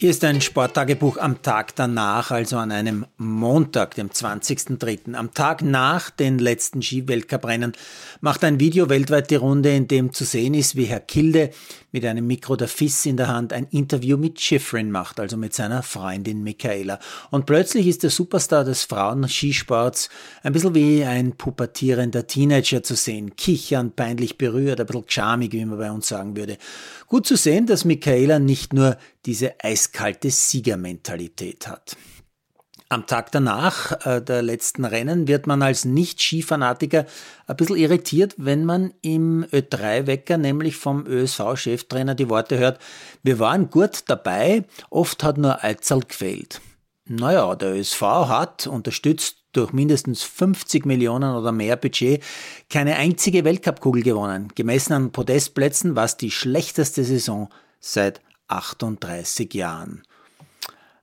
Hier ist ein Sporttagebuch am Tag danach, also an einem Montag, dem 20.03. Am Tag nach den letzten Ski-Weltcuprennen macht ein Video weltweit die Runde, in dem zu sehen ist, wie Herr Kilde mit einem Mikro der FIS in der Hand ein Interview mit Schifrin macht, also mit seiner Freundin Michaela. Und plötzlich ist der Superstar des Frauen-Skisports ein bisschen wie ein pubertierender Teenager zu sehen, kichernd, peinlich berührt, ein bisschen charmig, wie man bei uns sagen würde. Gut zu sehen, dass Michaela nicht nur diese eiskalte Siegermentalität hat. Am Tag danach äh, der letzten Rennen wird man als Nicht-Skifanatiker ein bisschen irritiert, wenn man im Ö3-Wecker, nämlich vom ÖSV-Cheftrainer, die Worte hört, wir waren gut dabei, oft hat nur Eizel gefehlt. Naja, der ÖSV hat, unterstützt durch mindestens 50 Millionen oder mehr Budget, keine einzige Weltcupkugel gewonnen, gemessen an Podestplätzen, was die schlechteste Saison seit 38 Jahren.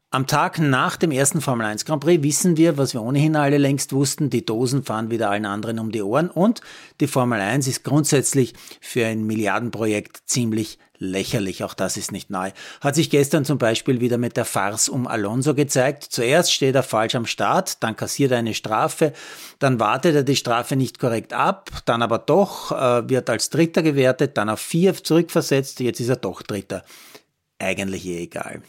Am Tag nach dem ersten Formel 1 Grand Prix wissen wir, was wir ohnehin alle längst wussten, die Dosen fahren wieder allen anderen um die Ohren und die Formel 1 ist grundsätzlich für ein Milliardenprojekt ziemlich lächerlich, auch das ist nicht neu. Hat sich gestern zum Beispiel wieder mit der Farce um Alonso gezeigt. Zuerst steht er falsch am Start, dann kassiert er eine Strafe, dann wartet er die Strafe nicht korrekt ab, dann aber doch, äh, wird als Dritter gewertet, dann auf vier zurückversetzt, jetzt ist er doch Dritter. Eigentlich eh egal.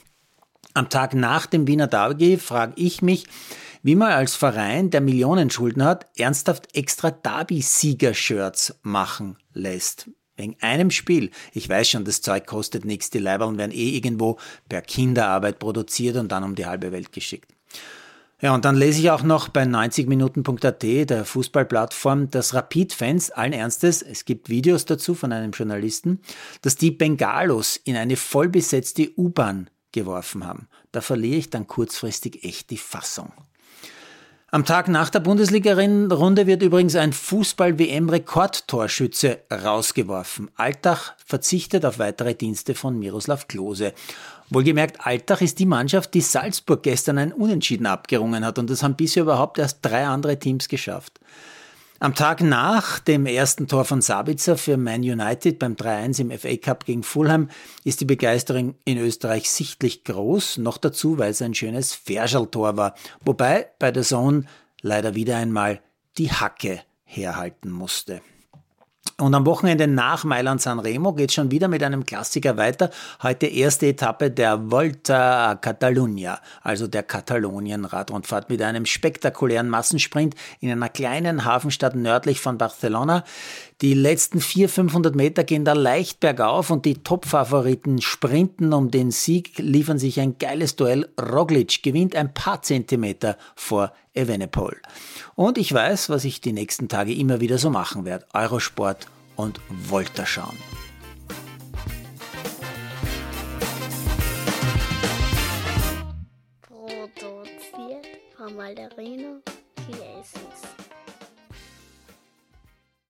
Am Tag nach dem Wiener Derby frage ich mich, wie man als Verein, der Millionen Schulden hat, ernsthaft extra Derby-Sieger-Shirts machen lässt. Wegen einem Spiel. Ich weiß schon, das Zeug kostet nichts, die Leiberln werden eh irgendwo per Kinderarbeit produziert und dann um die halbe Welt geschickt. Ja, und dann lese ich auch noch bei 90minuten.at, der Fußballplattform, dass Rapid-Fans allen Ernstes, es gibt Videos dazu von einem Journalisten, dass die Bengalos in eine vollbesetzte U-Bahn geworfen haben. Da verliere ich dann kurzfristig echt die Fassung. Am Tag nach der Bundesliga-Runde wird übrigens ein Fußball-WM-Rekordtorschütze rausgeworfen. Altach verzichtet auf weitere Dienste von Miroslav Klose. Wohlgemerkt, Altach ist die Mannschaft, die Salzburg gestern ein Unentschieden abgerungen hat und das haben bisher überhaupt erst drei andere Teams geschafft. Am Tag nach dem ersten Tor von Sabitzer für Man United beim 3-1 im FA Cup gegen Fulham ist die Begeisterung in Österreich sichtlich groß, noch dazu, weil es ein schönes Ferschel-Tor war, wobei bei der Zone leider wieder einmal die Hacke herhalten musste. Und am Wochenende nach Mailand San Remo geht schon wieder mit einem Klassiker weiter. Heute erste Etappe der Volta a Catalunya, also der Katalonien-Radrundfahrt mit einem spektakulären Massensprint in einer kleinen Hafenstadt nördlich von Barcelona. Die letzten 400, 500 Meter gehen da leicht bergauf und die Top-Favoriten sprinten um den Sieg, liefern sich ein geiles Duell. Roglic gewinnt ein paar Zentimeter vor Evenepoel. Und ich weiß, was ich die nächsten Tage immer wieder so machen werde. Eurosport und Volta schauen. Produziert von Malderino Chiesis.